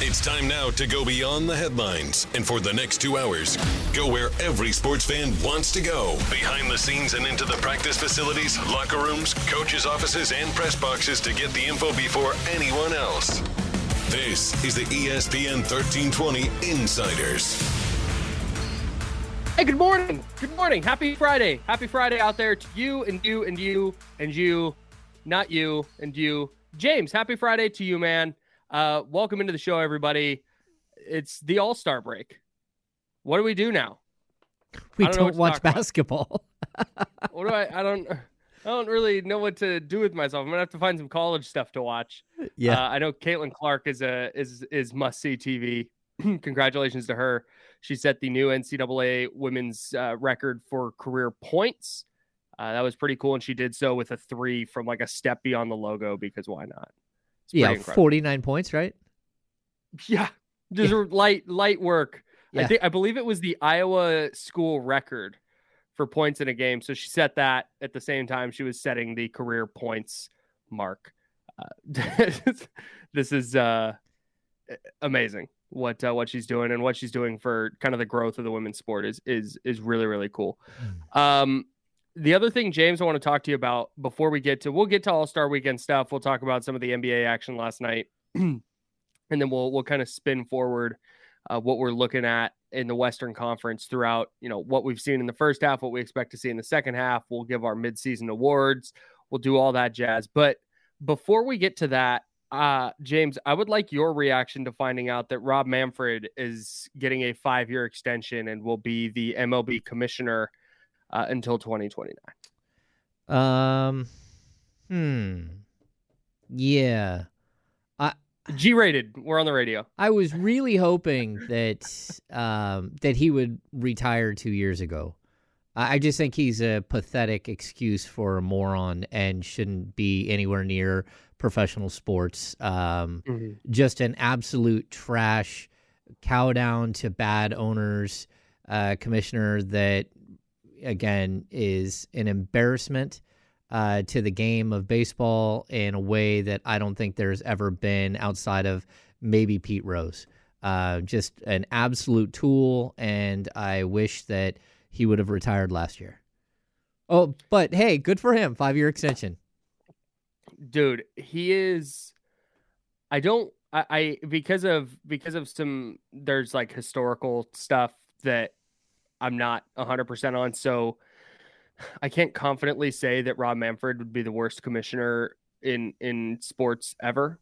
It's time now to go beyond the headlines. And for the next two hours, go where every sports fan wants to go behind the scenes and into the practice facilities, locker rooms, coaches' offices, and press boxes to get the info before anyone else. This is the ESPN 1320 Insiders. Hey, good morning. Good morning. Happy Friday. Happy Friday out there to you and you and you and you, not you and you. James, happy Friday to you, man. Uh, welcome into the show, everybody. It's the All Star break. What do we do now? We don't don't, watch basketball. What do I? I don't. I don't really know what to do with myself. I'm gonna have to find some college stuff to watch. yeah. Uh, I know Caitlin Clark is a is is must see TV. Congratulations to her. She set the new NCAA women's uh, record for career points. Uh, that was pretty cool, and she did so with a three from like a step beyond the logo because why not? Yeah. 49 points, right? Yeah, just light light work. I think I believe it was the Iowa school record for points in a game. So she set that at the same time she was setting the career points mark. Uh, this is uh, amazing what uh, what she's doing and what she's doing for kind of the growth of the women's sport is is is really really cool. Um, the other thing, James, I want to talk to you about before we get to we'll get to All Star Weekend stuff. We'll talk about some of the NBA action last night, and then we'll we'll kind of spin forward uh, what we're looking at in the Western Conference throughout. You know what we've seen in the first half, what we expect to see in the second half. We'll give our midseason awards. We'll do all that jazz. But before we get to that, uh, James, I would like your reaction to finding out that Rob Manfred is getting a five year extension and will be the MLB commissioner uh, until 2029. Um, hmm. Yeah. G rated. We're on the radio. I was really hoping that um, that he would retire two years ago. I I just think he's a pathetic excuse for a moron and shouldn't be anywhere near professional sports. Um, just an absolute trash, cow down to bad owners, uh, commissioner that again is an embarrassment uh, to the game of baseball in a way that I don't think there's ever been outside of maybe Pete Rose. Uh, just an absolute tool, and I wish that he would have retired last year. Oh, but hey, good for him. Five year extension. dude he is i don't I, I because of because of some there's like historical stuff that i'm not 100% on so i can't confidently say that rob manfred would be the worst commissioner in in sports ever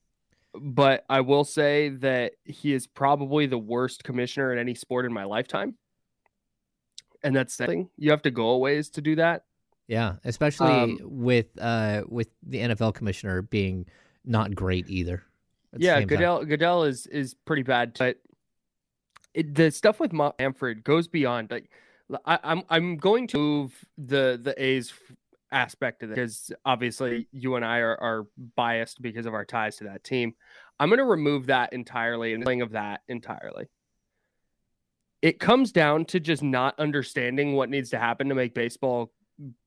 but i will say that he is probably the worst commissioner in any sport in my lifetime and that's something you have to go a ways to do that Yeah, especially Um, with uh with the NFL commissioner being not great either. yeah, same time. Goodell Goodell is is pretty bad, but it, the stuff with Ma- Manfred goes beyond. Like, I, I'm I'm going to move the the A's aspect of it because obviously you and I are, are biased because of our ties to that team. I'm going to remove that entirely and thing of that entirely. It comes down to just not understanding what needs to happen to make baseball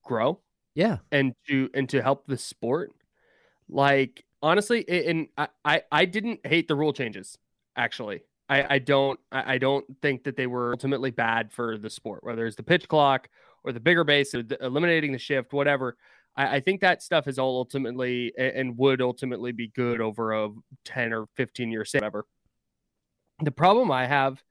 grow Yeah, and to and to help the sport. Like honestly, and I I, I didn't hate the rule changes. Actually, I I don't I, don't think that they were ultimately bad for the sport. Whether it's the pitch clock or the bigger base, the, eliminating the shift, whatever. I, I think that stuff is all ultimately and would ultimately be good over a ten or fifteen year whatever. The problem I have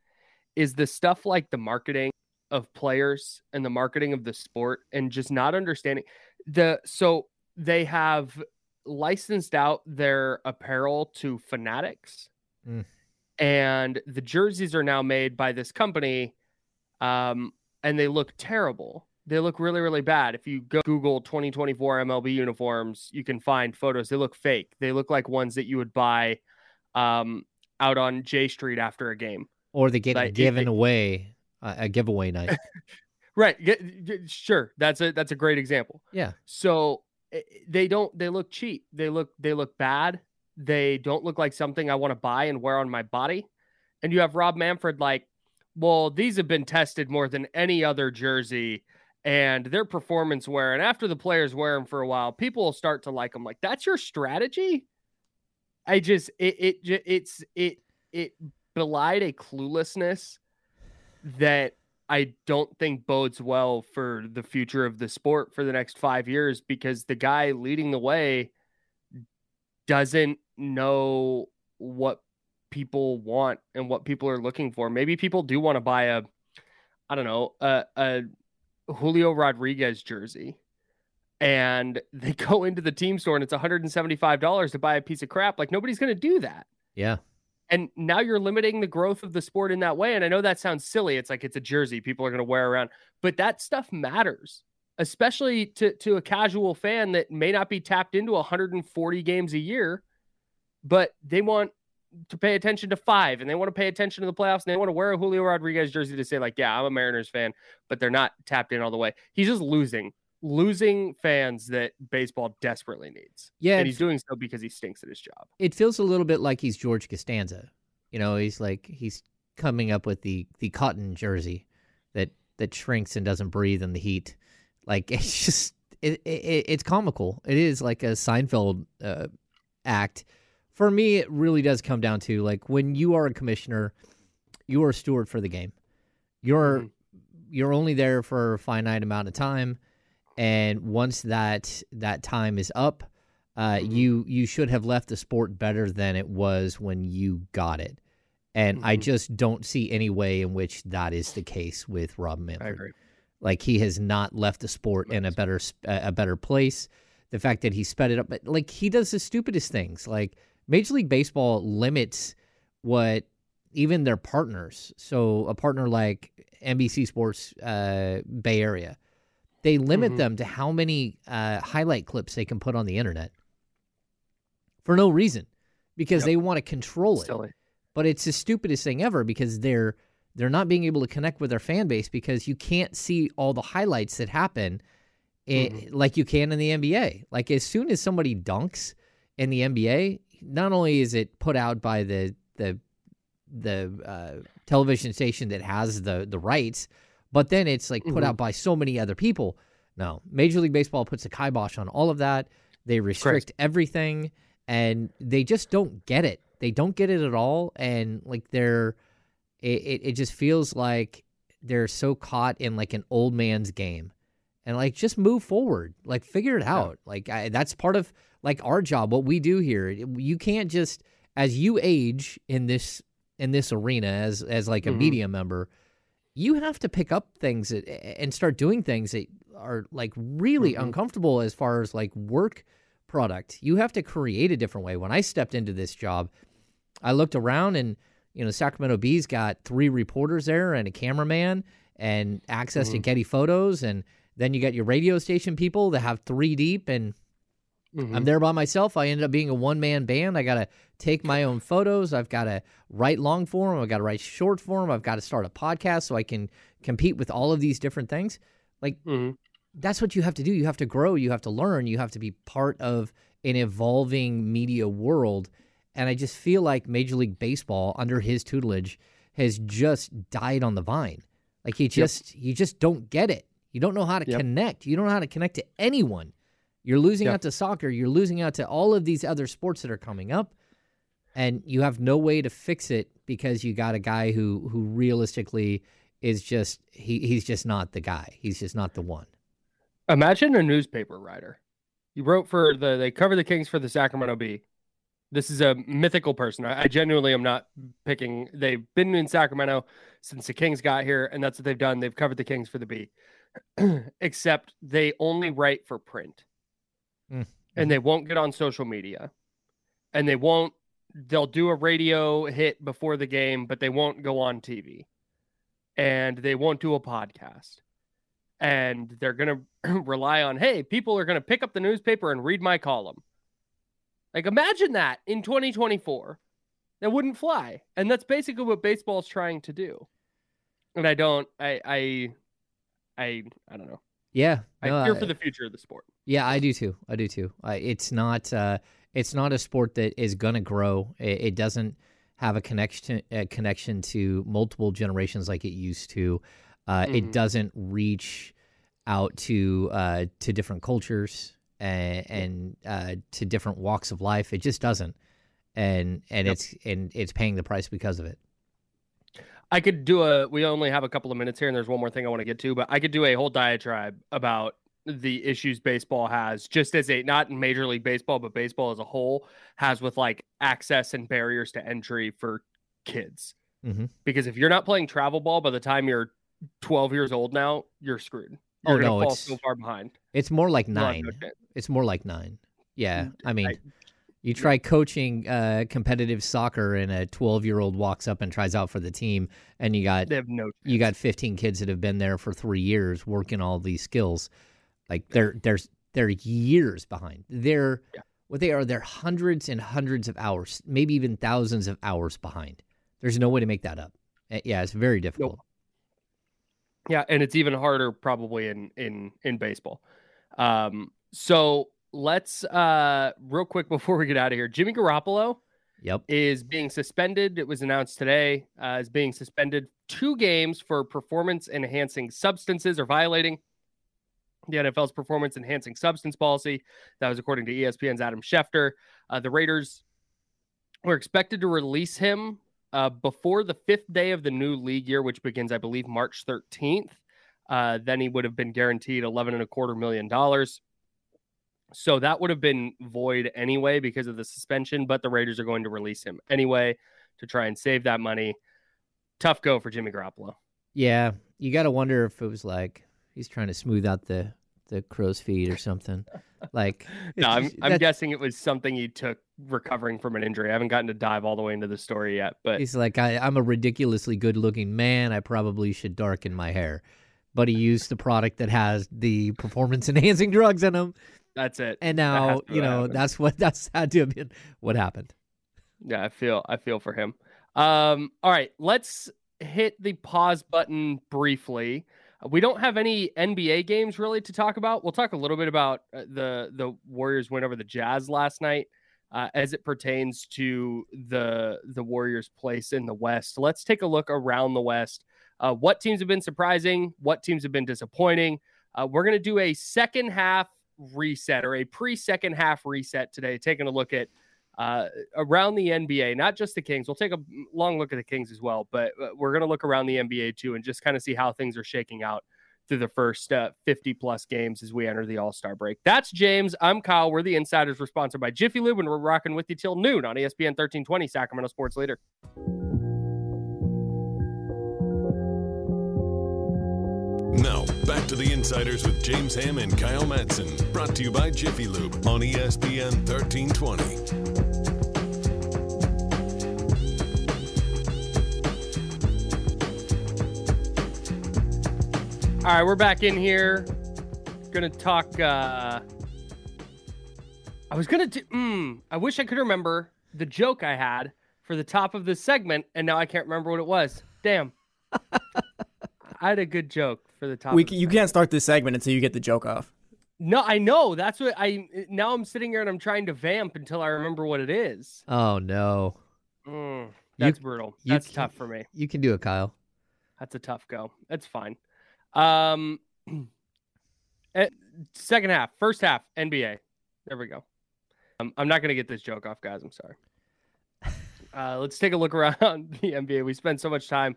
is the stuff like the marketing of players and the marketing of the sport and just not understanding the so they have licensed out their apparel to fanatics Mm. And the jerseys are now made by this company um and they look terrible. They look really really bad. If you go google 2024 mlb uniforms you can find photos. They look fake. They look like ones that you would buy um out on j street after a game. Or they get Like, given away uh, a giveaway night. right. Get, get- sure. That's a that's a great example. Yeah, So eh, they don't they look cheap. They look they look bad. They don't look like something I want to buy and wear on my body. And you have Rob Manfred like, well, these have been tested more than any other jersey and their performance wear. And after the players wear them for a while, people will start to like them. Like, that's your strategy. I just, it, it, it's, it, it belied a cluelessness that I don't think bodes well for the future of the sport for the next five years because the guy leading the way doesn't know what people want and what people are looking for. Maybe people do want to buy a, I don't know, a, a Julio Rodriguez jersey and they go into the team store and it's $175 to buy a piece of crap. Like nobody's going to do that. Yeah. And now you're limiting the growth of the sport in that way. And I know that sounds silly. It's like it's a jersey people are going to wear around, but that stuff matters, especially to, to a casual fan that may not be tapped into 140 games a year, but they want to pay attention to five and they want to pay attention to the playoffs and they want to wear a Julio Rodriguez jersey to say, like, yeah, I'm a Mariners fan, but they're not tapped in all the way. He's just losing losing fans that baseball desperately needs. Yeah, and he's doing so because he stinks at his job. It feels a little bit like he's George Costanza. You know, he's like he's coming up with the the cotton jersey that that shrinks and doesn't breathe in the heat. Like it's just it, it it's comical. It is like a Seinfeld uh, act. For me, it really does come down to like when you are a commissioner, you are a steward for the game. You're mm-hmm. you're only there for a finite amount of time and once that that time is up, uh, mm-hmm. you you should have left the sport better than it was when you got it. And mm-hmm. I just don't see any way in which that is the case with Rob Manfred. I agree. Like he has not left the sport in a better a better place. The fact that he sped it up, but like he does the stupidest things. Like Major League Baseball limits what even their partners. So a partner like NBC Sports uh, Bay Area they limit mm-hmm. them to how many uh, highlight clips they can put on the internet for no reason because yep. they want to control it. Silly. But it's the stupidest thing ever because they're they're not being able to connect with their fan base because you can't see all the highlights that happen mm-hmm. like you can in the NBA. Like as soon as somebody dunks in the NBA, not only is it put out by the the the uh, television station that has the the rights, but then it's like put mm-hmm. out by so many other people. No, Major League Baseball puts a kibosh on all of that. They restrict Correct. everything, and they just don't get it. They don't get it at all, and like they're, it, it just feels like they're so caught in like an old man's game, and like just move forward, like figure it out. Yeah. Like I, that's part of like our job, what we do here. You can't just as you age in this in this arena as as like a mm-hmm. media member you have to pick up things and start doing things that are like really mm-hmm. uncomfortable as far as like work product. You have to create a different way. When I stepped into this job, I looked around and you know Sacramento Bee's got three reporters there and a cameraman and access mm-hmm. to Getty photos and then you got your radio station people that have three deep and Mm-hmm. I'm there by myself. I ended up being a one man band. I got to take my own photos. I've got to write long form. I've got to write short form. I've got to start a podcast so I can compete with all of these different things. Like, mm-hmm. that's what you have to do. You have to grow. You have to learn. You have to be part of an evolving media world. And I just feel like Major League Baseball, under his tutelage, has just died on the vine. Like, you just, yep. you just don't get it. You don't know how to yep. connect. You don't know how to connect to anyone. You're losing out to soccer. You're losing out to all of these other sports that are coming up, and you have no way to fix it because you got a guy who who realistically is just he he's just not the guy. He's just not the one. Imagine a newspaper writer. You wrote for the they cover the Kings for the Sacramento Bee. This is a mythical person. I, I genuinely am not picking. They've been in Sacramento since the Kings got here, and that's what they've done. They've covered the Kings for the Bee, except they only write for print mm-hmm. and they won't get on social media. And they won't they'll do a radio hit before the game but they won't go on tv and they won't do a podcast. And they're going to rely on hey people are going to pick up the newspaper and read my column. Like imagine that in 2024 that wouldn't fly. And that's basically what baseball's trying to do. And i don't i i i i don't know yeah, no, I fear for the future of the sport. Yeah, I do too. I do too. I, it's not. Uh, it's not a sport that is going to grow. It, it, doesn't have a connection a connection to multiple generations like it used to. Uh, mm-hmm. It doesn't reach out to uh, to different cultures and, and uh, to different walks of life. It just doesn't. and and Yep. it's and it's paying the price because of it. I could do a. We only have a couple of minutes here, and there's one more thing I want to get to, but I could do a whole diatribe about the issues baseball has, just as a not Major League Baseball, but baseball as a whole has with like access and barriers to entry for kids. Mhm. Because if you're not playing travel ball by the time you're 12 years old now, you're screwed. Oh, You're gonna no, fall it's- so far behind. It's more like nine. no. It's more like nine. Yeah, I mean, I- you try coaching uh, competitive soccer, and a 12 year old walks up and tries out for the team, and you got no. you got 15 kids that have been there for three years working all these skills. Like they're there's they're years behind. They're Yeah. what they are. They're hundreds and hundreds of hours, maybe even thousands of hours behind. There's no way to make that up. Uh, Yeah, it's very difficult. Yeah, and it's even harder probably in in in baseball. Um, so let's uh real quick before we get out of here, Jimmy Garoppolo Yep. is being suspended. It was announced today uh, is being suspended two games for performance enhancing substances or violating the NFL's performance enhancing substance policy. That was according to ESPN's Adam Schefter. Uh, the Raiders were expected to release him uh, before the fifth day of the new league year, which begins, I believe, March 13th. Uh, then he would have been guaranteed 11 and a quarter million dollars. So that would have been void anyway because of the suspension, but the Raiders are going to release him anyway to try and save that money. Tough go for Jimmy Garoppolo. Yeah, you got to wonder if it was like he's trying to smooth out the the crow's feet or something. Like No, I'm, I'm that- guessing it was something he took recovering from an injury. I haven't gotten to dive all the way into the story yet, but He's like, I, I'm a ridiculously good looking man. I probably should darken my hair. But he used the product that has the performance enhancing drugs in them. That's it. And now, you know, happened. that's what that's had to have been what happened. Yeah, I feel I feel for him. Um, all right, let's hit the pause button briefly. We don't have any NBA games really to talk about. We'll talk a little bit about uh, the the Warriors win over the Jazz last night uh, as it pertains to the the Warriors' place in the West. Let's take a look around the West. Uh, what teams have been surprising? What teams have been disappointing? Uh, we're going to do a second half reset or a pre second half reset today, taking a look at uh, around the NBA, not just the Kings. We'll take a long look at the Kings as well, but uh, we're going to look around the NBA too and just kind of see how things are shaking out through the first uh, 50 plus games as we enter the All Star break. That's James. I'm Kyle. We're the insiders. We're sponsored by Jiffy Lube, and we're rocking with you till noon on ESPN 1320, Sacramento Sports Leader. To the Insiders with James Ham and Kyle Madsen. Brought to you by Jiffy Lube on ESPN 1320. All right, we're back in here. Gonna talk. uh I was gonna do. Mm, I wish I could remember the joke I had for the top of this segment, and now I can't remember what it was. Damn. I had a good joke for the top. We, of c- you can't start this segment until you get the joke off. No, I know. That's what I. Now I'm sitting here and I'm trying to vamp until I remember what it is. Oh no. Mm, You- that's brutal. That's can- tough for me. You can do it, Kyle. That's a tough go. That's fine. Um, eh, second half, first half, NBA. There we go. Um, I'm not gonna get this joke off, guys. I'm sorry. Uh, let's take a look around the NBA. We spend so much time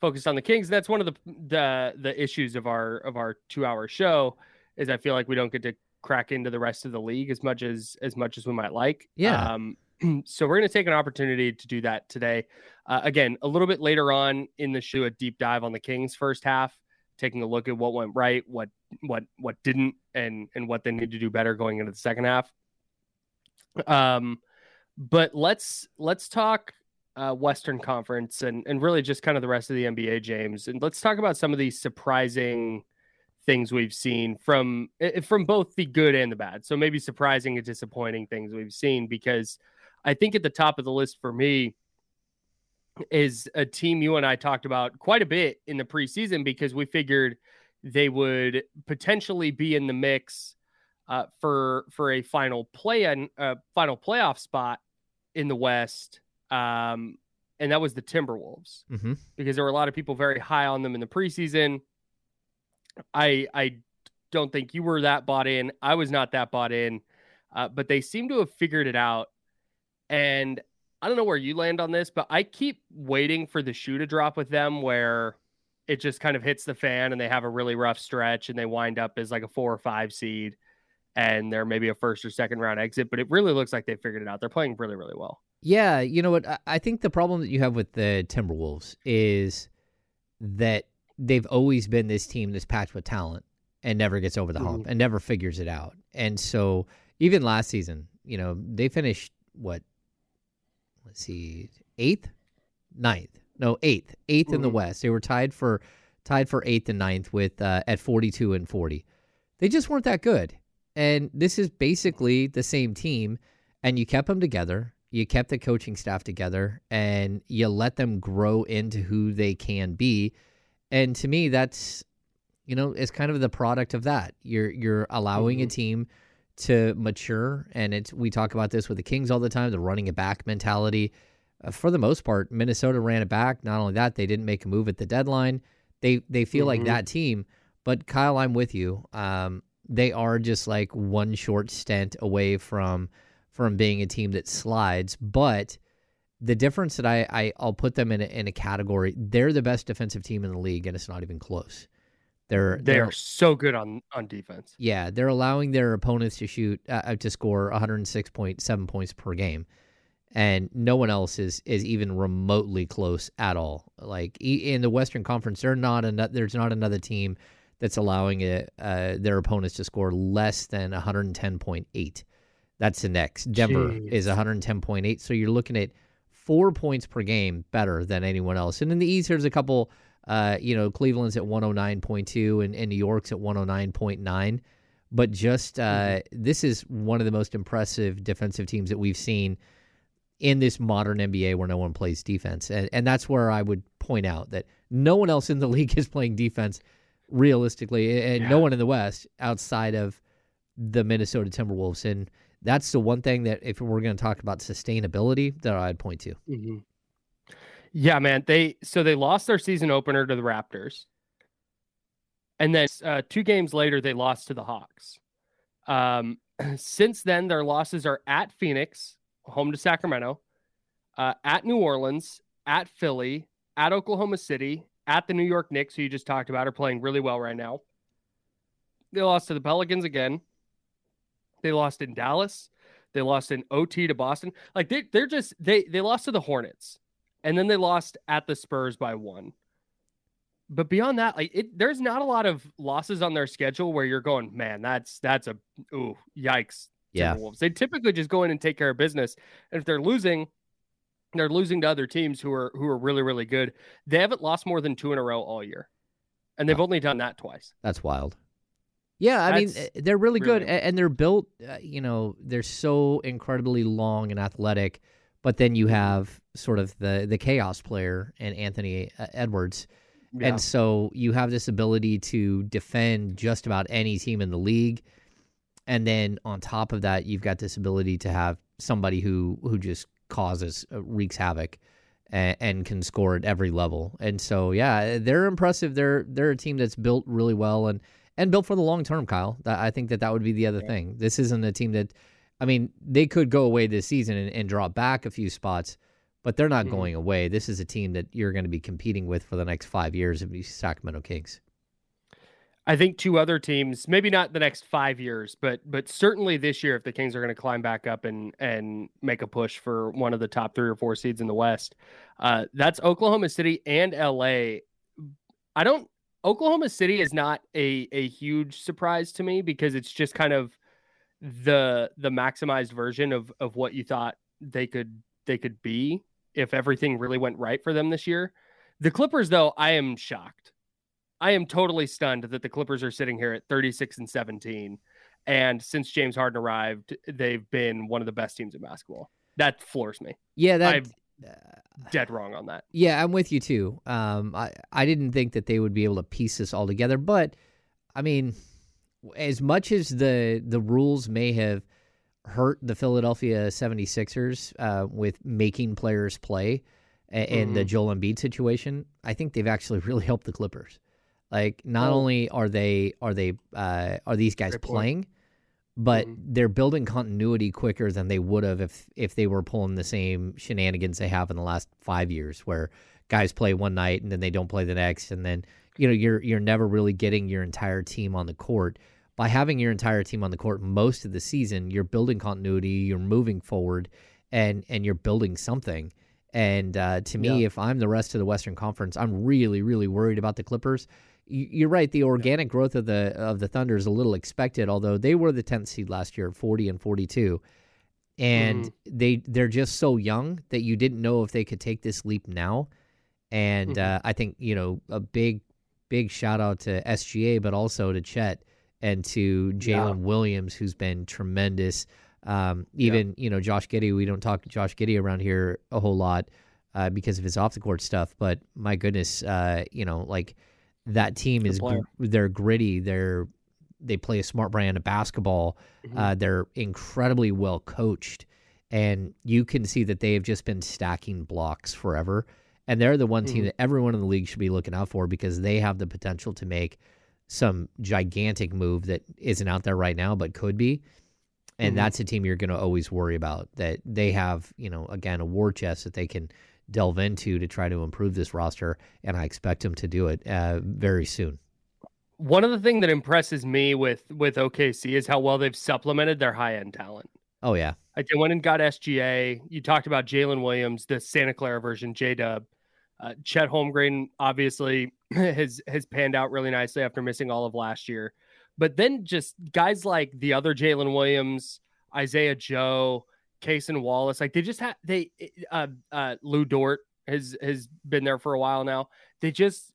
focused on the Kings. That's one of the the the issues of our of our two hour show. Is I feel like we don't get to crack into the rest of the league as much as as much as we might like. Yeah. Um, so we're going to take an opportunity to do that today. Uh, again, a little bit later on in the show, a deep dive on the Kings first half, taking a look at what went right, what what what didn't, and and what they need to do better going into the second half. Um, but let's let's talk uh, Western Conference and and really just kind of the rest of the NBA, James, and let's talk about some of these surprising things we've seen from eh, from both the good and the bad. So maybe surprising and disappointing things we've seen because I think at the top of the list for me is a team you and I talked about quite a bit in the preseason because we figured they would potentially be in the mix uh, for for a final play and uh, final playoff spot in the West, um, and that was the Timberwolves Mm-hmm. because there were a lot of people very high on them in the preseason. I I don't think you were that bought in. I was not that bought in, uh, but they seem to have figured it out. And I don't know where you land on this, but I keep waiting for the shoe to drop with them where it just kind of hits the fan and they have a really rough stretch and they wind up as like a four or five seed and they're maybe a first or second round exit. But it really looks like they figured it out. They're playing really, really well. Yeah, you know what? I think the problem that you have with the Timberwolves is that they've always been this team that's patched with talent and never gets over the hump mm-hmm. and never figures it out. And so even last season, you know, they finished what? Let's see, eighth, ninth no eighth, 8th mm-hmm. in the mm-hmm. West. They were tied for tied for eighth and ninth with uh, at forty two and forty. They just weren't that good, and this is basically the same team. And you kept them together. You kept the coaching staff together, and you let them grow into who they can be. And to me, that's you know, it's kind of the product of that. You're you're allowing mm-hmm. a team to mature, and it's we talk about this with the Kings all the time, the running it back mentality uh, for the most part, Minnesota ran it back. Not only that, they didn't make a move at the deadline. They they feel mm-hmm. like that team. But Kyle, I'm with you. Um, they are just like one short stint away from from being a team that slides. But the difference that I, I I'll put them in a, in a category. They're the best defensive team in the league, and it's not even close. They're they are so good on on defense. Yeah, they're allowing their opponents to shoot uh, to score 106.7 points per game and no one else is is even remotely close at all. Like in the Western Conference, they're not an, there's not another team that's allowing it, uh, their opponents to score less than 110.8. That's the next. Denver Jeez. is 110.8. So you're looking at four points per game better than anyone else. And in the East, there's a couple. Uh, you know, Cleveland's at 109.2 and, and New York's at 109.9. But just uh, mm-hmm. this is one of the most impressive defensive teams that we've seen in this modern NBA where no one plays defense. And, and that's where I would point out that no one else in the league is playing defense realistically, and yeah. no one in the West outside of the Minnesota Timberwolves. And that's the one thing that, if we're going to talk about sustainability, that I'd point to. Mm-hmm. Yeah, man. They so they lost their season opener to the Raptors, and then uh, two games later they lost to the Hawks. Um, since then, their losses are at Phoenix, home to Sacramento, uh, at New Orleans, at Philly, at Oklahoma City, at the New York Knicks, who you just talked about, are playing really well right now. They lost to the Pelicans again. They lost in Dallas. They lost in OT to Boston. Like they they're just they they lost to the Hornets, and then they lost at the Spurs by one. But beyond that, like it, there's not a lot of losses on their schedule where you're going, man, that's that's a ooh yikes yeah. Timberwolves. They typically just go in and take care of business. And if they're losing, they're losing to other teams who are who are really really good. They haven't lost more than two in a row all year, and they've only done that twice. That's wild. Yeah, I mean eh, they're really, really good, and they're built. Uh, you know, they're so incredibly long and athletic. But then you have sort of the the chaos player and Anthony uh, Edwards, yeah. and so you have this ability to defend just about any team in the league and then on top of that, you've got this ability to have somebody who who just causes uh, wreaks havoc and, and, can score at every level. And so, yeah, they're impressive. They're they're a team that's built really well and and built for the long term. Kyle, I think that that would be the other yeah. thing. This isn't a team that, I mean, they could go away this season and, and drop back a few spots, but they're not mm-hmm. going away. This is a team that you're going to be competing with for the next five years of the Sacramento Kings. I think two other teams, maybe not the next five years, but but certainly this year, if the Kings are going to climb back up and and make a push for one of the top three or four seeds in the West, uh, that's Oklahoma City and LA. I don't. Oklahoma City is not a a huge surprise to me because it's just kind of the the maximized version of of what you thought they could they could be if everything really went right for them this year. The Clippers, though, I am shocked. I am totally stunned that the Clippers are sitting here at 36 and 17. And since James Harden arrived, they've been one of the best teams in basketball. That floors me. Yeah, that I'm dead wrong on that. Yeah, I'm with you too. Um, I I didn't think that they would be able to piece this all together, but I mean, as much as the the rules may have hurt the Philadelphia 76ers uh, with making players play in mm-hmm. the Joel Embiid situation, I think they've actually really helped the Clippers. Like not oh. only are they are they uh, are these guys Great playing, point. But Mhm. they're building continuity quicker than they would have if if they were pulling the same shenanigans they have in the last five years, where guys play one night and then they don't play the next, and then you know you're you're never really getting your entire team on the court. By having your entire team on the court most of the season, you're building continuity, you're moving forward, and and you're building something. And uh, to me, Yeah. if I'm the rest of the Western Conference, I'm really, really worried about the Clippers. You're right. The organic growth of the of the Thunder is a little expected, although they were the 10th seed last year 40 and 42, and they they're just so young that you didn't know if they could take this leap now. And Mhm. uh, I think you know a big, big shout out to SGA, but also to Chet and to Jalen Yeah. Williams, who's been tremendous. Um, even you know Josh Giddey, we don't talk Josh Giddey around here a whole lot uh, because of his off the court stuff. But my goodness, uh, you know, like that team is player. they're gritty. They're they play a smart brand of basketball. Mhm. Uh, they're incredibly well coached, and you can see that they have just been stacking blocks forever. And they're the one team Mhm. that everyone in the league should be looking out for because they have the potential to make some gigantic move that isn't out there right now, but could be. And Mhm. that's a team you're going to always worry about. That they have, you know, again, a war chest that they can delve into to try to improve this roster, and I expect him to do it uh, very soon. One of the things that impresses me with with OKC is how well they've supplemented their high end talent. Oh yeah, Like they went and got SGA. You talked about Jalen Williams, the Santa Clara version, J Dub. Uh, Chet Holmgren obviously has has panned out really nicely after missing all of last year. But then just guys like the other Jaylin Williams, Isaiah Joe, Cason Wallace, like they just have they uh uh Lu Dort has has been there for a while now. They just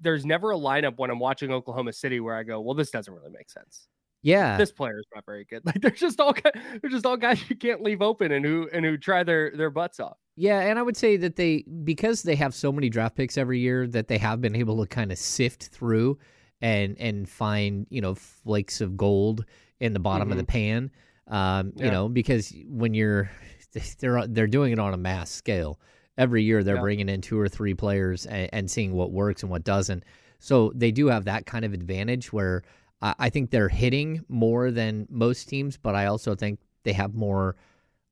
there's never a lineup when I'm watching Oklahoma City where I go, well, this doesn't really make sense yeah. this player is not very good. Like they're just all they're just all guys you can't leave open and who and who try their their butts off. Yeah, and I would say that they because they have so many draft picks every year that they have been able to kind of sift through and and find you know flakes of gold in the bottom of the pan. Um, You Yeah. know, because when you're they're they're doing it on a mass scale every year. They're Yeah. bringing in two or three players and, and seeing what works and what doesn't. So they do have that kind of advantage where I, I think they're hitting more than most teams, but I also think they have more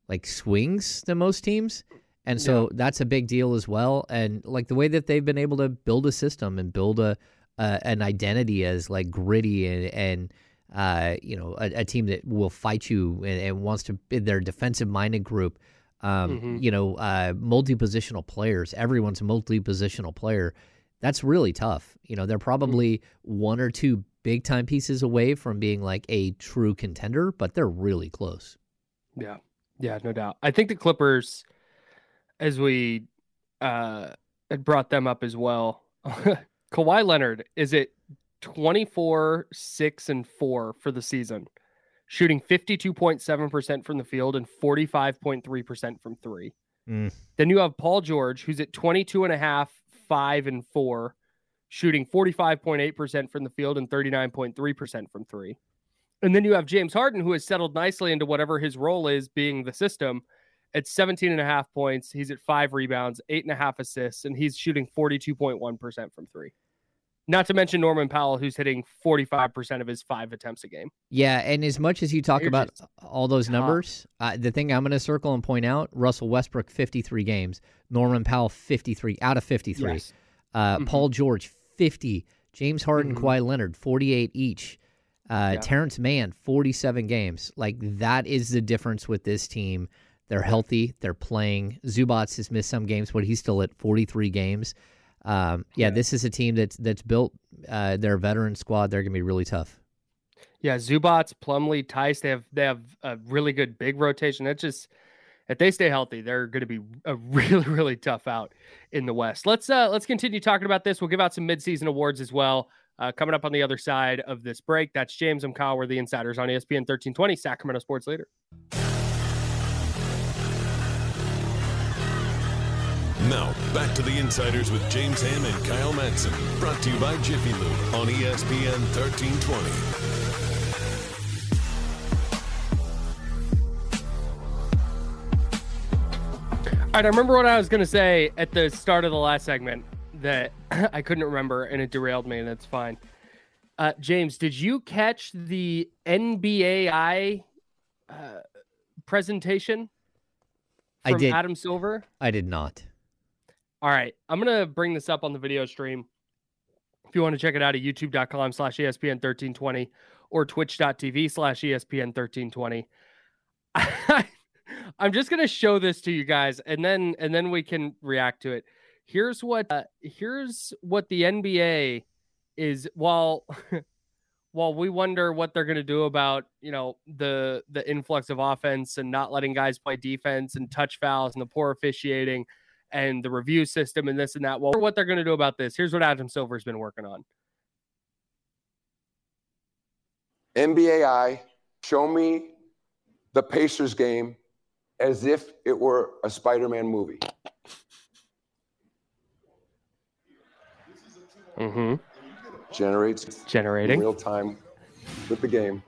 like swings than most teams. And so that's a big deal as well. And like the way that they've been able to build a system and build a, a an identity as like gritty and, and uh, you know, a, a team that will fight you and, and wants to be their defensive minded group. Um, Mhm. You know, uh, multi positional players. Everyone's a multi positional player. That's really tough. You know, they're probably one or two big time pieces away from being like a true contender, but they're really close. Yeah. Yeah, no doubt. I think the Clippers, as we uh had brought them up as well. Kawhi Leonard is it 24, 6, and 4 for the season, shooting 52.7% from the field and 45.3% from three. Mm. Then you have Paul George, who's at 22 and a half, 5 and 4, shooting 45.8% from the field and 39.3% from three. And then you have James Harden, who has settled nicely into whatever his role is, being the system at 17 and a half points. He's at five rebounds, eight and a half assists, and he's shooting 42.1% from three. Not to mention Norman Powell, who's hitting 45% of his five attempts a game. Yeah, and as much as you talk You're about all those numbers, uh, the thing I'm going to circle and point out: Russell Westbrook 53 games, Norman Powell 53 out of 53, Yes. uh, Mhm. Paul George 50, James Harden, Mhm. Kawhi Leonard 48 each, uh, Yeah. Terrence Mann 47 games. Like that is the difference with this team. They're healthy, they're playing. Zubac has missed some games, but he's still at 43 games. Um, yeah, Yeah. this is a team that's that's built. Uh, their veteran squad. They're going to be really tough. Yeah, Zubac, Plumlee, Theis, they have they have a really good big rotation. It's just if they stay healthy, they're going to be a really really tough out in the West. Let's uh let's continue talking about this. We'll give out some midseason awards as well. Uh, coming up on the other side of this break. That's James. I'm Kyle. We're the insiders on ESPN 1320, Sacramento Sports Leader. Back to the Insiders with James Ham and Kyle Madsen. Brought to you by Jiffy Lube on ESPN 1320. All right, I remember what I was going to say at the start of the last segment that I couldn't remember and it derailed me, and it's fine. Uh, James, did you catch the NBAI uh, presentation I did. Adam Silver? I did not. All right, I'm gonna bring this up on the video stream. If you want to check it out at youtube.com slash ESPN 1320 or twitch.tv slash ESPN 1320. I'm just gonna show this to you guys and then and then we can react to it. Here's what uh, here's what the NBA is while while we wonder what they're going to do about you know the the influx of offense and not letting guys play defense and touch fouls and the poor officiating and the review system and this and that. Well, what they're going to do about this? Here's what Adam Silver's been working on. NBAI, show me the Pacers game as if it were a Spider-Man movie. Mm-hmm. Generates Generating. real time with the game.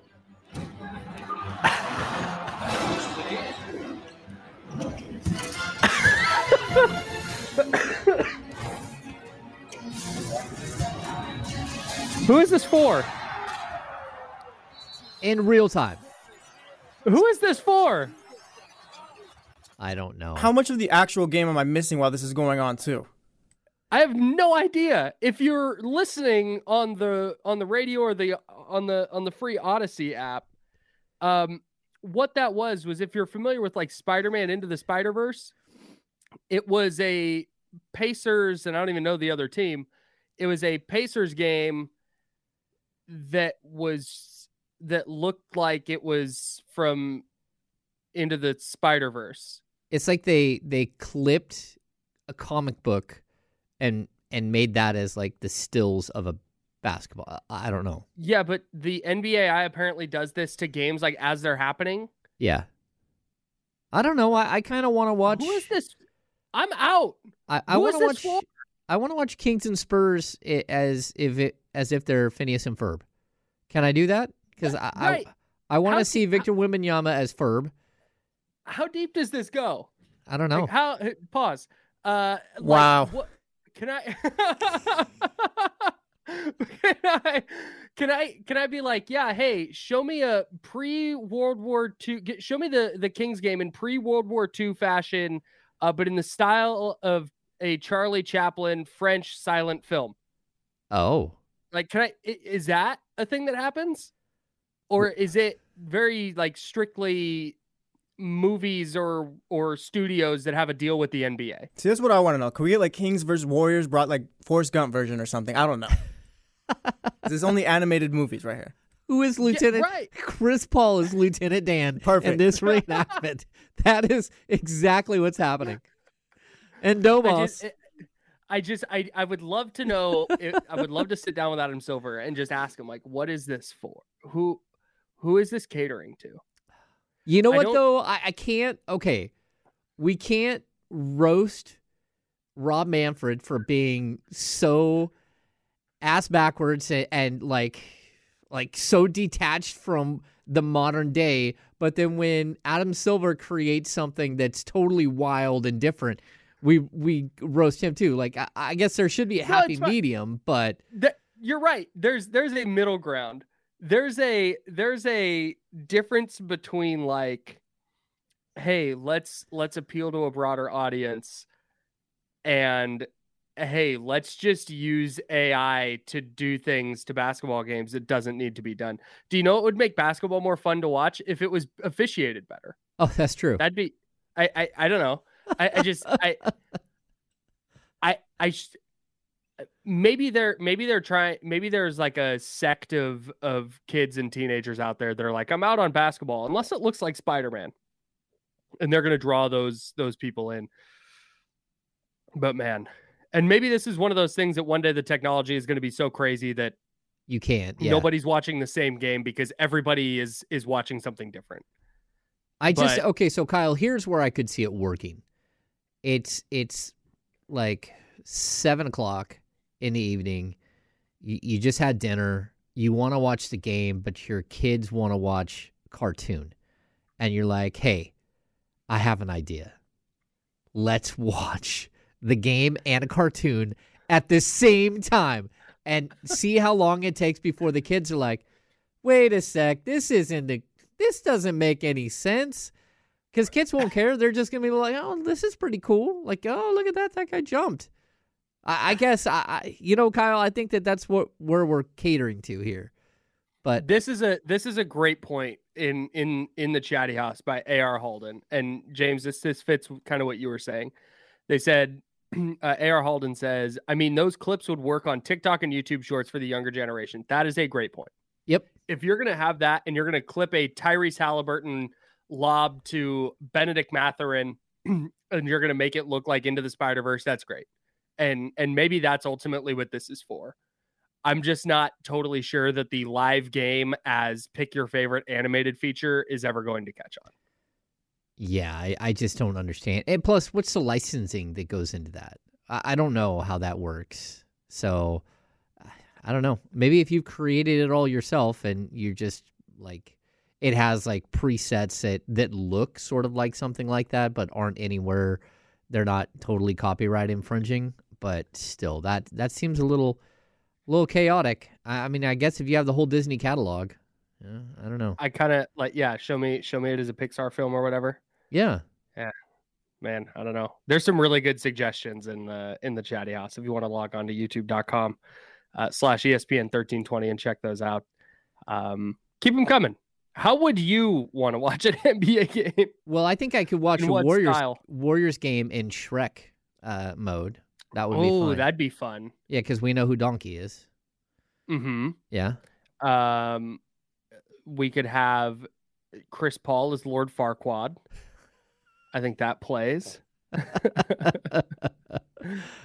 Who is this for? In real time. Who is this for? I don't know. How much of the actual game am I missing while this is going on too? I have no idea. If you're listening on the on the radio or the on the on the free Odyssey app, um, what that was was if you're familiar with like Spider-Man into the Spider-Verse, it was a Pacers, and I don't even know the other team. It was a Pacers game that was that looked like it was from into the Spider-Verse. It's like they they clipped a comic book and and made that as like the stills of a basketball. I I don't know. Yeah, but the NBAI apparently does this to games like as they're happening. Yeah. I don't know. I, I kind of want to watch. Who is this? I'm out. I, I want to watch. for? I want to watch Kings and Spurs as if it as if they're Phineas and Ferb. Can I do that? Because I, right. I I want How to do- see Victor Wembanyama as Ferb. How deep does this go? I don't know. Like, how? Pause. Uh, like, Wow. what, can I? can I? Can I? Can I be like, yeah? Hey, show me a pre World War II. Get, show me the the Kings game in pre World War II fashion, uh, but in the style of a Charlie Chaplin French silent film. oh, Like, can I? i- Is that a thing that happens, or is it very like strictly movies or or studios that have a deal with the NBA? See, that's what I want to know. Can we get like Kings versus Warriors brought like Forrest Gump version or something? I don't know. this is only animated movies right here. who is Lieutenant? right. Chris Paul is Lieutenant Dan in Perfect. this reenactment. that is exactly what's happening. And Domas. eh, I just, I, I would love to know. If, I would love to sit down with Adam Silver and just ask him, like, what is this for? Who, who is this catering to? You know I what don't- though? I, I can't. Okay, we can't roast Rob Manfred for being so ass backwards and, and like like so detached from the modern day. But then when Adam Silver creates something that's totally wild and different, we we roast him too. Like I, I guess there should be a No, happy medium, but you're right. There's, there's a middle ground. There's a, there's a difference between like, hey, let's, let's appeal to a broader audience, and hey, let's just use AI to do things to basketball games that doesn't need to be done. Do you know what would make basketball more fun to watch if it was officiated better? oh, that's true. That'd be I I, I don't know. I, I just I I I sh- maybe they're maybe they're trying maybe there's like a sect of of kids and teenagers out there that are like I'm out on basketball unless it looks like Spider-Man. And they're going to draw those those people in. But man, and maybe this is one of those things that one day the technology is going to be so crazy that you can't. Yeah. nobody's watching the same game because everybody is is watching something different. I just But- okay, so Kyle, here's where I could see it working. It's it's like seven o'clock in the evening. You, you just had dinner. You want to watch the game, but your kids want to watch cartoon, and you're like, "Hey, I have an idea. Let's watch the game and a cartoon at the same time." and see how long it takes before the kids are like, "Wait a sec, this isn't the this doesn't make any sense." Because kids won't care. They're just gonna be like, "Oh, this is pretty cool." Like, "Oh, look at that! That guy jumped." I, I guess I, I, you know, Kyle. I think that that's what where we're catering to here. But this is a this is a great point in in in the chatty house by AR Holden and James. This this fits kind of what you were saying. They said uh, AR Holden says, I mean, those clips would work on TikTok and YouTube Shorts for the younger generation. That is a great point. Yep. If you're gonna have that and you're gonna clip a Tyrese Halliburton lob to Bennedict Mathurin and you're gonna make it look like into the Spider Verse, that's great. And and maybe that's ultimately what this is for. I'm just not totally sure that the live game as pick your favorite animated feature is ever going to catch on. Yeah, I, I just don't understand. And plus, what's the licensing that goes into that? I, I don't know how that works. So I don't know. Maybe if you've created it all yourself and you're just like it has like presets that that look sort of like something like that, but aren't anywhere. They're not totally copyright infringing, but still, that that seems a little little chaotic. I, I mean, I guess if you have the whole Disney catalog, yeah, I don't know. I kind of like, yeah, show me, show me it as a Pixar film or whatever. Yeah, yeah, Man, I don't know. There's some really good suggestions in the in the chatty house if you want to log on to youtube.com uh, slash ESPN 1320 and check those out. Um, keep them coming. How would you want to watch an NBA game? Well, I think I could watch In a Warriors style? Warriors game in Shrek uh, mode. That would be Oh, fun. that'd be fun. Yeah, because we know who Donkey is. hmm Yeah. Um, we could have Chris Paul as Lord Farquaad. I think that plays.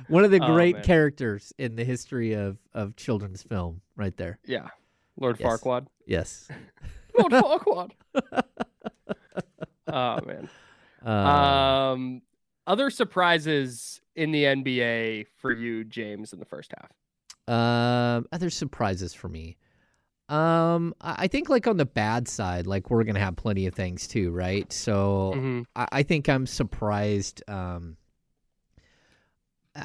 One of the Oh, great man. characters in the history of, of children's film, right there. Yeah, Lord Yes. Farquaad. Yes. Lord Farquaad. oh man. Uh, Um, other surprises in the NBA for you, James, in the first half. Um, other surprises for me. Um, I I think like on the bad side, like we're gonna have plenty of things too, right? So Mhm. I, I think I'm surprised. Um,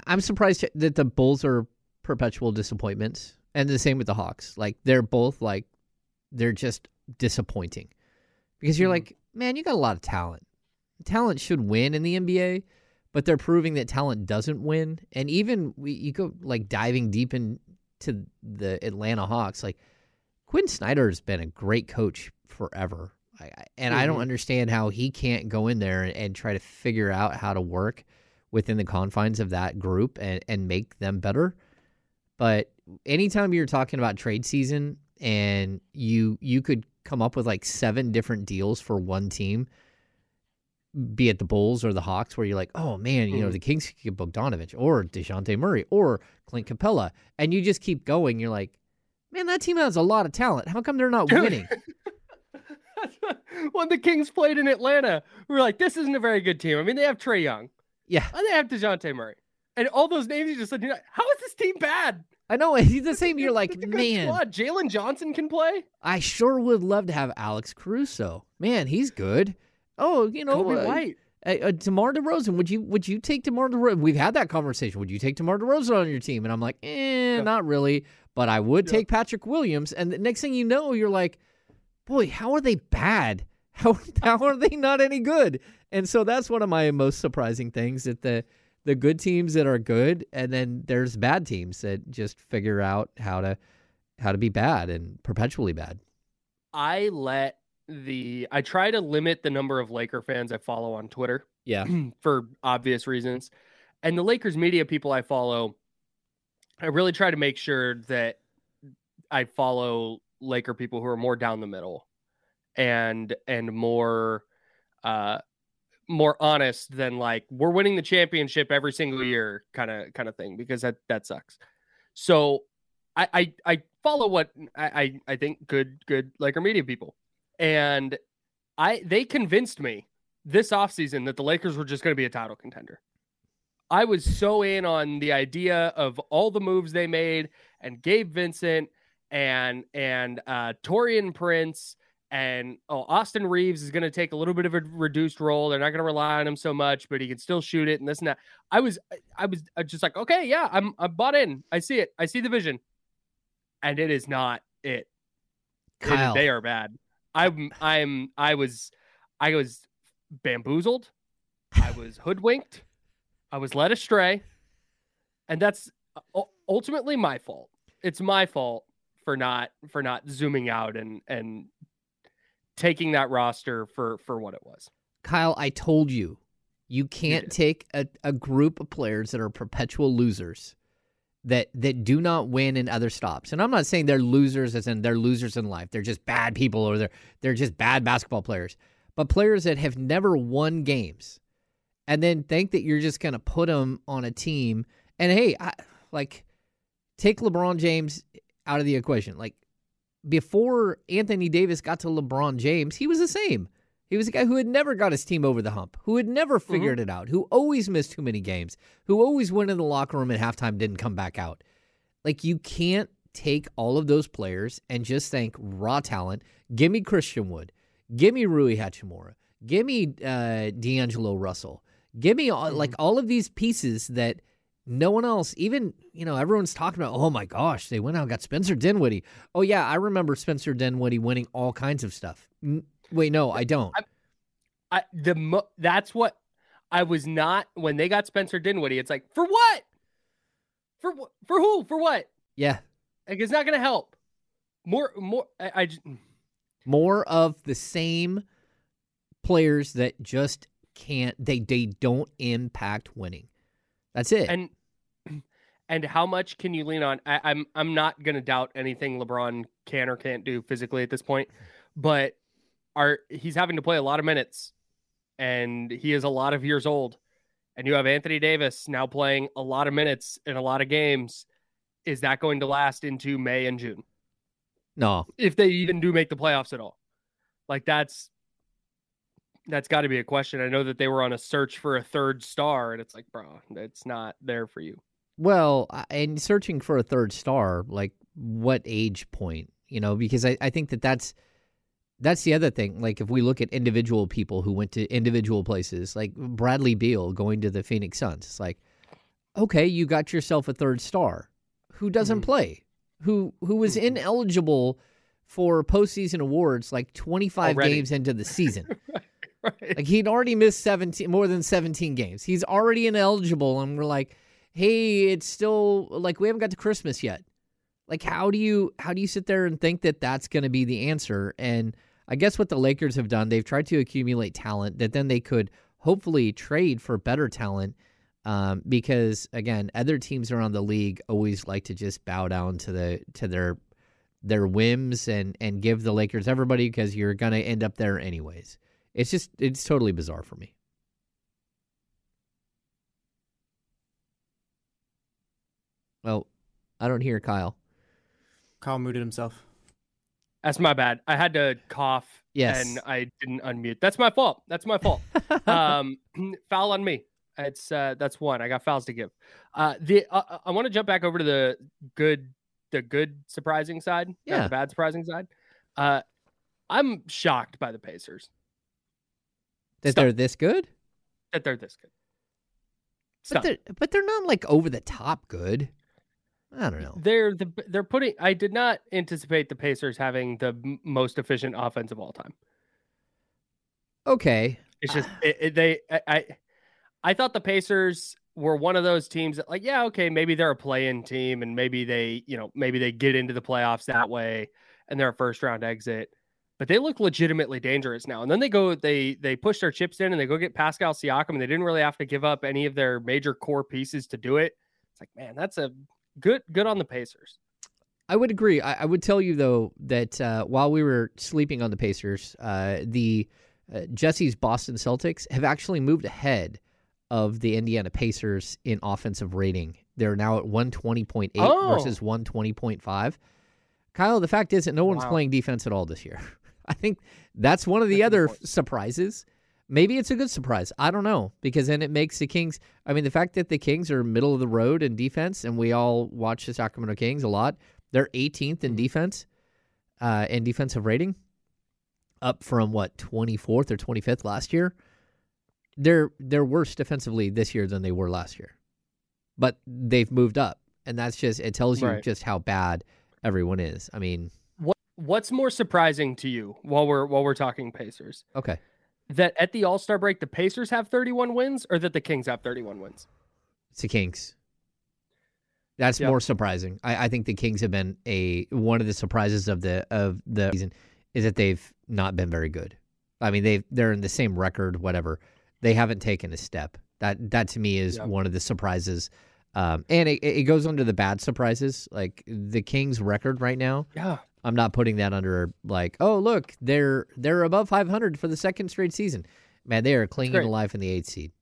I'm surprised that the Bulls are perpetual disappointments, and the same with the Hawks. Like they're both like they're just disappointing because you're Mhm. like, man, you got a lot of talent. Talent should win in the NBA, but they're proving that talent doesn't win. And even we, you go like diving deep into the Atlanta Hawks, like Quinn Snyder's been a great coach forever. I, and I don't Mhm. understand how he can't go in there and, and try to figure out how to work within the confines of that group and, and make them better. But anytime you're talking about trade season and you you could come up with like seven different deals for one team, be it the Bulls or the Hawks, where you're like, oh man, you know, Mhm. the Kings could get Bogdanovich or DeJounte Murray or Clint Capela. And you just keep going. You're like, man, that team has a lot of talent. How come they're not winning? when the Kings played in Atlanta, we were like, this isn't a very good team. I mean, they have Trae Young yeah, and they have DeJounte Murray. And all those names you just said, how is this team bad? I know. He's the same. You're like, It's a good man. Jalen Johnson can play. I sure would love to have Alex Caruso. Man, he's good. Oh, you know, Coby uh, White. Uh, uh, Demar Derozan, would you would you take Demar Derozan? We've had that conversation. Would you take Demar Derozan on your team? And I'm like, eh, Yeah. not really. But I would Yeah. take Patrick Williams. And the next thing you know, you're like, boy, how are they bad? How how are they not any good? And so that's one of my most surprising things that the the good teams that are good, and then there's bad teams that just figure out how to how to be bad and perpetually bad. I let the I try to limit the number of Laker fans I follow on Twitter Yeah. for obvious reasons. And the Lakers media people I follow, I really try to make sure that I follow Laker people who are more down the middle and and more uh more honest than like we're winning the championship every single year kind of kind of thing because that that sucks. So I I, I follow what I, I think good good Laker media people. And I they convinced me this offseason that the Lakers were just going to be a title contender. I was so in on the idea of all the moves they made and Gabe Vincent and and uh Taurean Prince and oh Austin Reaves is going to take a little bit of a reduced role. They're not going to rely on him so much, but he can still shoot it and this and that. I was I was uh, just like, okay, yeah, I'm I'm bought in. I see it. I see the vision. and it is not it. It Kyle, they are bad. I'm I'm I was I was bamboozled. I was hoodwinked. I was led astray. And that's ultimately my fault. It's my fault for not for not zooming out and and taking that roster for for what it was. Kyle, I told you, you can't did. take a, a group of players that are perpetual losers that that do not win in other stops. And I'm not saying they're losers as in they're losers in life. They're just bad people or they're they're just bad basketball players. But players that have never won games and then think that you're just going to put them on a team and hey, I, like take LeBron James out of the equation. Like before Anthony Davis got to LeBron James, he was the same. He was a guy who had never got his team over the hump, who had never figured it out, who always missed too many games, who always went in the locker room at halftime, didn't come back out. Like you can't take all of those players and just think raw talent. Give me Christian Wood, give me Rui Hachimura, give me uh, D'Angelo Russell, give me all, like all of these pieces that no one else, even you know, everyone's talking about. Oh my gosh, they went out and got Spencer Dinwiddie. Oh yeah, I remember Spencer Dinwiddie winning all kinds of stuff. N- Wait, no, I don't. I the mo- that's what I was not when they got Spencer Dinwiddie. It's like for what? For wh- for who? For what? Yeah, Like it's not going to help. More more. I, I just, mm. more of the same players that just can't. They they don't impact winning. That's it. and and how much can you lean on? I, I'm I'm not going to doubt anything LeBron can or can't do physically at this point, but are he's having to play a lot of minutes, and he is a lot of years old, and you have Anthony Davis now playing a lot of minutes in a lot of games. Is that going to last into May and June? no, if they even do make the playoffs at all. Like that's that's got to be a question. I know that they were on a search for a third star, and it's like, bro, it's not there for you. Well, and searching for a third star, like what age point? You know, because I, I think that that's that's the other thing. Like if we look at individual people who went to individual places, like Bradley Beal going to the Phoenix Suns, it's like, okay, you got yourself a third star who doesn't Mhm. play, who who was Mhm. ineligible for postseason awards like twenty five Already. games into the season. Right. Like he'd already missed 17 more than 17 games. He's already ineligible and we're like, "Hey, it's still like we haven't got to Christmas yet." Like how do you how do you sit there and think that that's going to be the answer? And I guess what the Lakers have done, they've tried to accumulate talent that then they could hopefully trade for better talent um, because again, other teams around the league always like to just bow down to the to their their whims and and give the Lakers everybody because you're going to end up there anyways. It's just it's totally bizarre for me. Well, I don't hear Kyle. Kyle muted himself. That's my bad. I had to cough, Yes. and I didn't unmute. That's my fault. That's my fault. um, foul on me. It's uh, that's one. I got fouls to give. Uh, the uh, I want to jump back over to the good, the good surprising side, Yeah. the bad surprising side. Uh, I'm shocked by the Pacers that Stop. they're this good, that they're this good. but they're but they're not like over the top good. I don't know. They're the they're putting. I did not anticipate the Pacers having the m- most efficient offense of all time. Okay, It's just it, it- they. I, I I thought the Pacers were one of those teams that like yeah okay maybe they're a play-in team and maybe they you know maybe they get into the playoffs that way and they're a first round exit but they look legitimately dangerous now and then they go they they push their chips in and they go get Pascal Siakam and they didn't really have to give up any of their major core pieces to do it it's like man that's a good good on the Pacers I would agree. I, I would tell you though that uh, while we were sleeping on the Pacers, uh, the uh, Jesse's Boston Celtics have actually moved ahead of the Indiana Pacers in offensive rating. They're now at 120.8 Oh. versus 120.5. Kyle, the fact is that no one's Wow. playing defense at all this year. I think that's one of the That's other surprises. Maybe it's a good surprise. I don't know because then it makes the Kings. I mean, the fact that the Kings are middle of the road in defense, and we all watch the Sacramento Kings a lot. They're 18th in defense, uh, in defensive rating, up from what 24th or 25th last year. They're they're worse defensively this year than they were last year, but they've moved up, and that's just it tells you Right. just how bad everyone is. I mean, What what's more surprising to you while we're while we're talking Pacers? okay. That at the All Star break the Pacers have 31 wins, or that the Kings have 31 wins? It's the Kings. That's Yeah. more surprising. I, I think the Kings have been a one of the surprises of the of the season is that they've not been very good. I mean, they they're in the same record, whatever. They haven't taken a step. That that to me is Yeah. one of the surprises. Um, and it, it goes under the bad surprises. Like the Kings' record right now, Yeah, I'm not putting that under like, oh look, they're they're above 500 for the second straight season. Man, they are clinging to life in the eighth seed.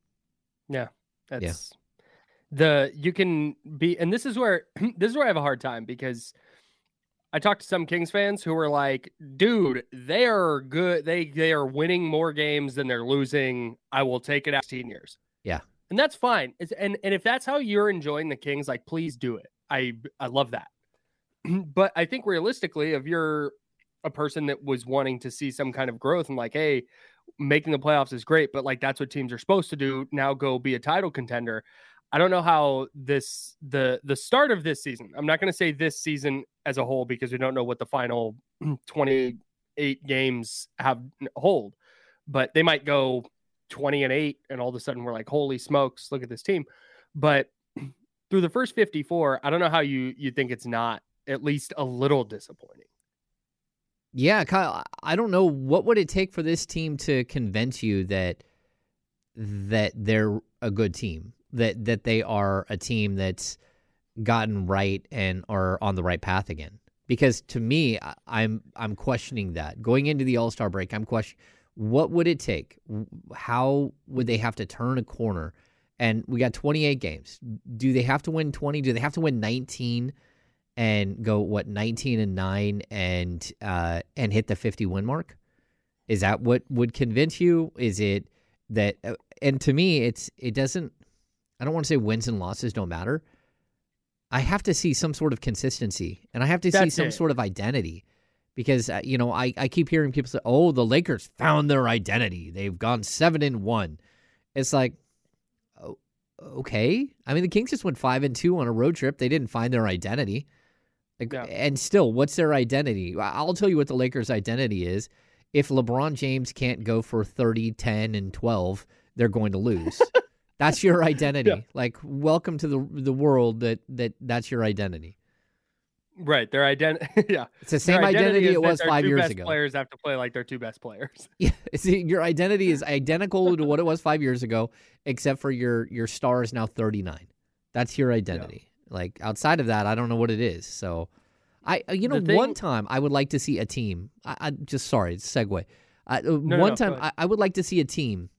Yeah, that's the you can be, and this is where this is where I have a hard time because I talked to some Kings fans who were like, "Dude, they are good. They they are winning more games than they're losing. I will take it at 16 years." Yeah. and that's fine. It's, and and if that's how you're enjoying the Kings, like, please do it. I I love that. but I think realistically, if you're a person that was wanting to see some kind of growth and like, hey, making the playoffs is great, but like that's what teams are supposed to do. Now go be a title contender. I don't know how this the the start of this season. I'm not going to say this season as a whole because we don't know what the final 28 games have hold, but they might go 20 and 8 and all of a sudden we're like holy smokes, look at this team. But through the first 54, I don't know how you you think it's not at least a little disappointing. Yeah, Kyle, I don't know what would it take for this team to convince you that that they're a good team, that that they are a team that's gotten right and are on the right path again. Because to me, I'm I'm questioning that going into the All Star break. I'm question what would it take? How would they have to turn a corner? And we got 28 games. Do they have to win 20? Do they have to win 19? And go what 19 and 9 and uh and hit the 50 win mark? Is that what would convince you? Is it that uh, and to me it's it doesn't i don't want to say wins and losses don't matter. I have to see some sort of consistency and i have to see some it. sort of identity because uh, you know I, I keep hearing people say oh the lakers found their identity. They've gone seven and one. It's like oh, okay. I mean the kings just went five and two on a road trip. They didn't find their identity like, Yeah. And still, what's their identity? I'll tell you what the Lakers' identity is. If LeBron James can't go for 30, 10, and 12, they're going to lose. that's your identity. Yeah. Like, welcome to the the world that, that that's your identity. Right, their identity. yeah, It's the same identity is it was five years best ago. Players have to play like their two best players. Yeah, see, your identity is identical to what it was five years ago, except for your your star is now 39. That's your identity. Like outside of that, I don't know what it is. So, I uh, you know The one time I would like to see a team. I, I just sorry, it's segue. I, uh, no, one go time I. I would like to see a team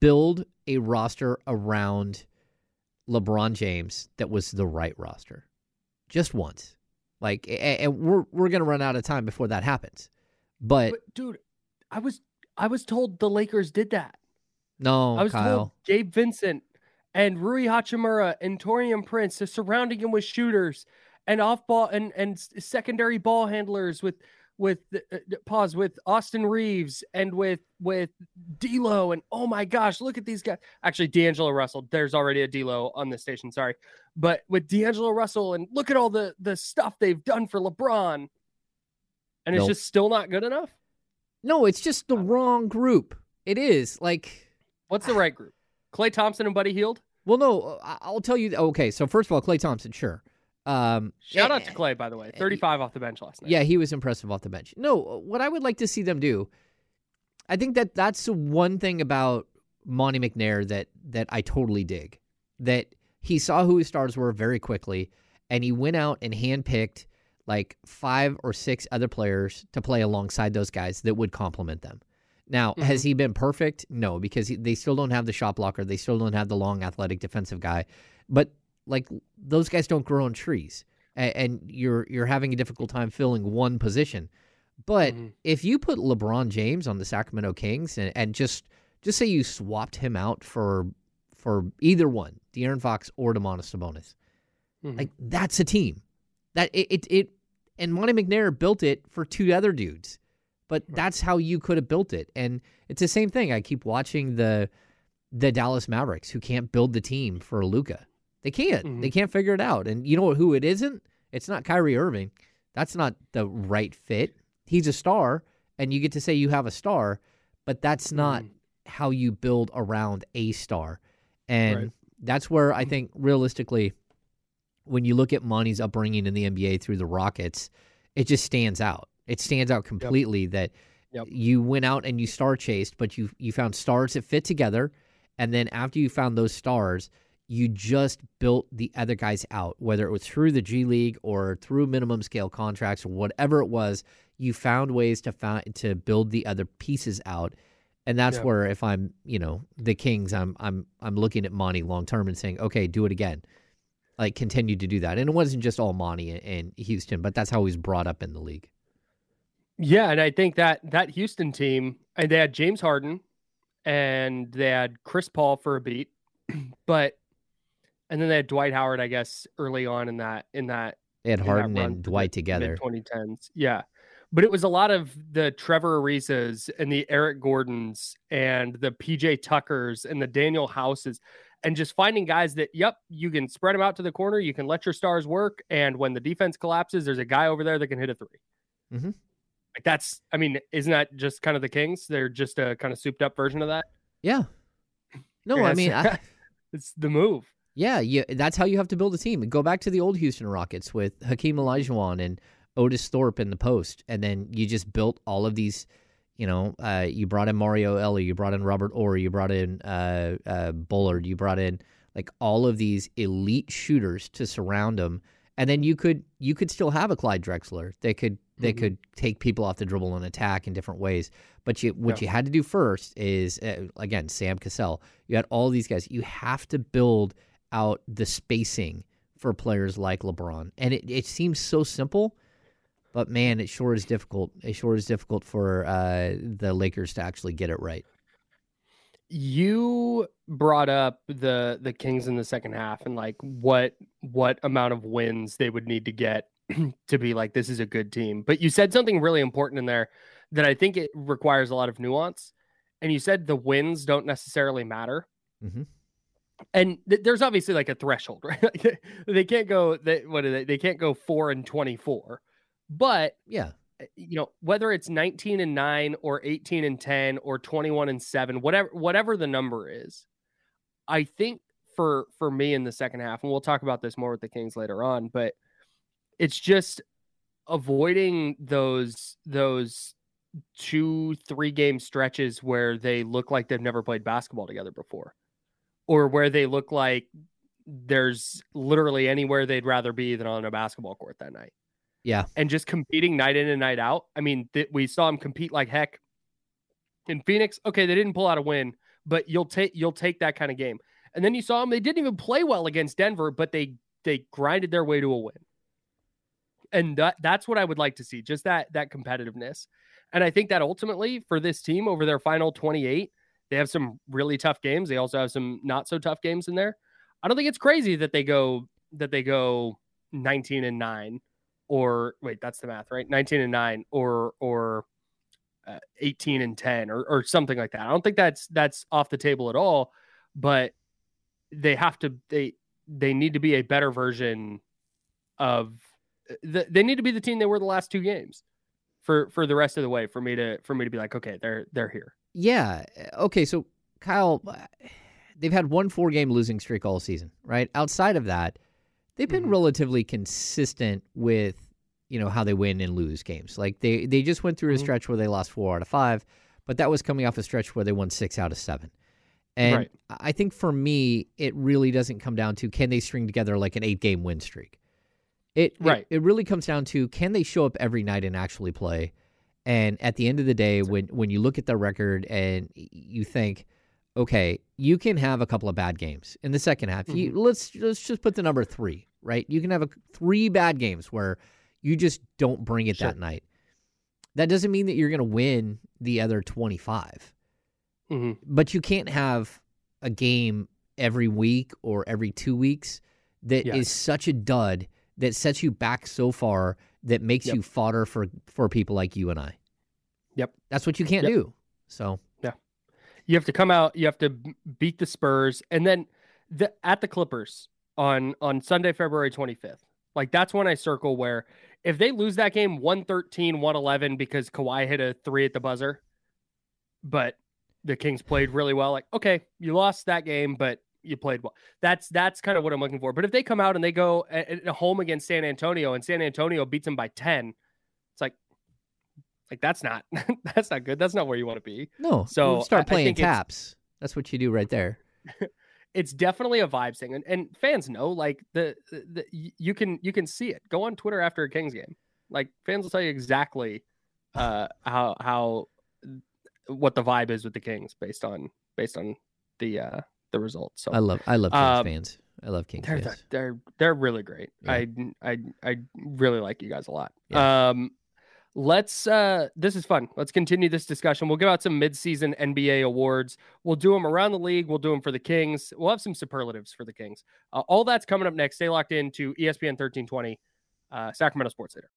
build a roster around LeBron James that was the right roster, just once. Like, and we're we're gonna run out of time before that happens. But, But dude, I was I was told the Lakers did that. no, I was Kyle. told Gabe Vincent and Rui Hachimura and Taurean Prince are surrounding him with shooters and off ball and and secondary ball handlers with with uh, uh, pause with Austin Reaves and with with D'Lo and oh my gosh, look at these guys. Actually, D'Angelo Russell. There's already a D'Lo on the station. Sorry, but with D'Angelo Russell and look at all the the stuff they've done for LeBron, and it's Nope. just still not good enough. No, it's just the wrong group. It is like, What's the right group? Klay Thompson and Buddy Hield. Well, no, I- I'll tell you. Okay, so first of all, Klay Thompson, sure. Um, Shout out to Klay, by the way. 35 off the bench last night. Yeah, he was impressive off the bench. No, what I would like to see them do, I think that that's the one thing about Monte McNair that that I totally dig. That he saw who his stars were very quickly, and he went out and handpicked like five or six other players to play alongside those guys that would complement them. Now, has he been perfect? No, because he, they still don't have the shot blocker. They still don't have the long athletic defensive guy. But like those guys don't grow on trees, and, and you're you're having a difficult time filling one position. But Mhm. if you put LeBron James on the Sacramento Kings and, and just just say you swapped him out for for either one, De'Aaron Fox or Domantas Sabonis, Mhm. like that's a team. That it, it it and Monte McNair built it for two other dudes, but that's how you could have built it. And it's the same thing. I keep watching the the Dallas Mavericks who can't build the team for Luka. They can't. Mhm. They can't figure it out. And you know who it isn't? It's not Kyrie Irving. That's not the right fit. He's a star, and you get to say you have a star, but that's not Mhm. how you build around a star. And Right. that's where I think realistically, when you look at Monte's upbringing in the NBA through the Rockets, it just stands out. It stands out completely that Yep. you went out and you star chased, but you you found stars that fit together, and then after you found those stars, you just built the other guys out, whether it was through the G League or through minimum scale contracts or whatever it was. You found ways to find to build the other pieces out, and that's Yeah. where if I'm you know the Kings, I'm I'm I'm looking at Monte long term and saying, okay, do it again, like continue to do that. And it wasn't just all Monte and Houston, but that's how he was brought up in the league. Yeah, and I think that that Houston team, and they had James Harden, and they had Chris Paul for a beat, but and then they had Dwight Howard, I guess, early on in that in that They had Harden and Dwight the together. 2010s. Yeah. But it was a lot of the Trevor Arizas and the Eric Gordons and the PJ Tuckers and the Danuel Houses and just finding guys that, yep, you can spread them out to the corner. You can let your stars work. And when the defense collapses, there's a guy over there that can hit a 3 Mhm. Like that's, I mean, isn't that just kind of the Kings? They're just a kind of souped up version of that. Yeah. No, I mean, I, it's the move. Yeah, yeah, that's how you have to build a team. Go back to the old Houston Rockets with Hakeem Olajuwon and Otis Thorpe in the post, and then you just built all of these. You know, uh, you brought in Mario Elie, you brought in Robert Horry, you brought in uh, uh, Bullard, you brought in like all of these elite shooters to surround them, and then you could you could still have a Clyde Drexler. They could they Mhm. could take people off the dribble and attack in different ways. But you what you had to do first is uh, again Sam Cassell. You had all these guys. You have to build out the spacing for players like LeBron. And it, it seems so simple, but man, it sure is difficult. It sure is difficult for uh, the Lakers to actually get it right. you brought up the the Kings in the second half and like what what amount of wins they would need to get to be like this is a good team. But you said something really important in there that I think it requires a lot of nuance. And you said the wins don't necessarily matter. Mhm. And th- there's obviously like a threshold, right? They can't go they, what are they? They can't go 4 and 24. But Yeah. uh, you know whether it's 19 and 9 or 18 and 10 or 21 and 7 whatever whatever the number is i think for for me in the second half and we'll talk about this more with the kings later on but it's just avoiding those those two three game stretches where they look like they've never played basketball together before or where they look like there's literally anywhere they'd rather be than on a basketball court that night Yeah. and just competing night in and night out. I mean, th- we saw them compete like heck in Phoenix. Okay, they didn't pull out a win, but you'll take you'll take that kind of game. And then you saw them; they didn't even play well against Denver, but they they grinded their way to a win. And that that's what I would like to see, just that that competitiveness. And I think that ultimately for this team over their final 28, they have some really tough games. They also have some not so tough games in there. I don't think it's crazy that they go that they go 19 and 9 or wait, that's the math, right? 19 and 9 or or uh, 18 and 10 or or something like that. I don't think that's that's off the table at all, but they have to they they need to be a better version of the, they need to be the team they were the last two games for for the rest of the way for me to for me to be like okay, they're they're here. Yeah. Okay. So, Kyle, they've had one four game losing streak all season, right? Outside of that, they've been Mhm. relatively consistent with you know how they win and lose games. Like they they just went through a Mhm. stretch where they lost four out of five, but that was coming off a stretch where they won six out of seven. And Right. I think for me, it really doesn't come down to can they string together like an eight game win streak. It, it Right. it really comes down to can they show up every night and actually play. And at the end of the day, when when you look at the record and you think, okay, you can have a couple of bad games in the second half. You, let's let's just put the number three, right? You can have a, three bad games where you just don't bring it Sure. that night. That doesn't mean that you're going to win the other twenty five, Mhm. but you can't have a game every week or every two weeks that is Yes. such a dud that sets you back so far that makes Yep. you fodder for for people like you and I. Yep. That's what you can't Yep. do. So yeah, You have to come out. You have to beat the Spurs, and then the, at the Clippers on on Sunday, February twenty fifth. Like that's when I circle where if they lose that game 113, 111 because Kawhi hit a three at the buzzer, but the Kings played really well, like, okay, you lost that game, but you played well. That's that's kind of what I'm looking for. But if they come out and they go at, at home against San Antonio and San Antonio beats them by 10, it's like like that's not that's not good. That's not where you want to be. No. So, start I- I playing think taps. That's what you do right there. it's definitely a vibes thing, and, and fans know like the, the, the you can you can see it. Go on Twitter after a Kings game, like fans will tell you exactly uh, how how what the vibe is with the Kings based on based on the uh, the results. So I love I love Kings Um, fans. I love Kings they're fans. they're they're really great. Yeah. I I I really like you guys a lot. Yeah. Um let's uh this is fun. Let's continue this discussion. We'll give out some midseason NBA awards. We'll do them around the league. We'll do them for the Kings. We'll have some superlatives for the Kings. Uh, all that's coming up next. Stay locked in to ESPN 1320 uh Sacramento Sports Leader.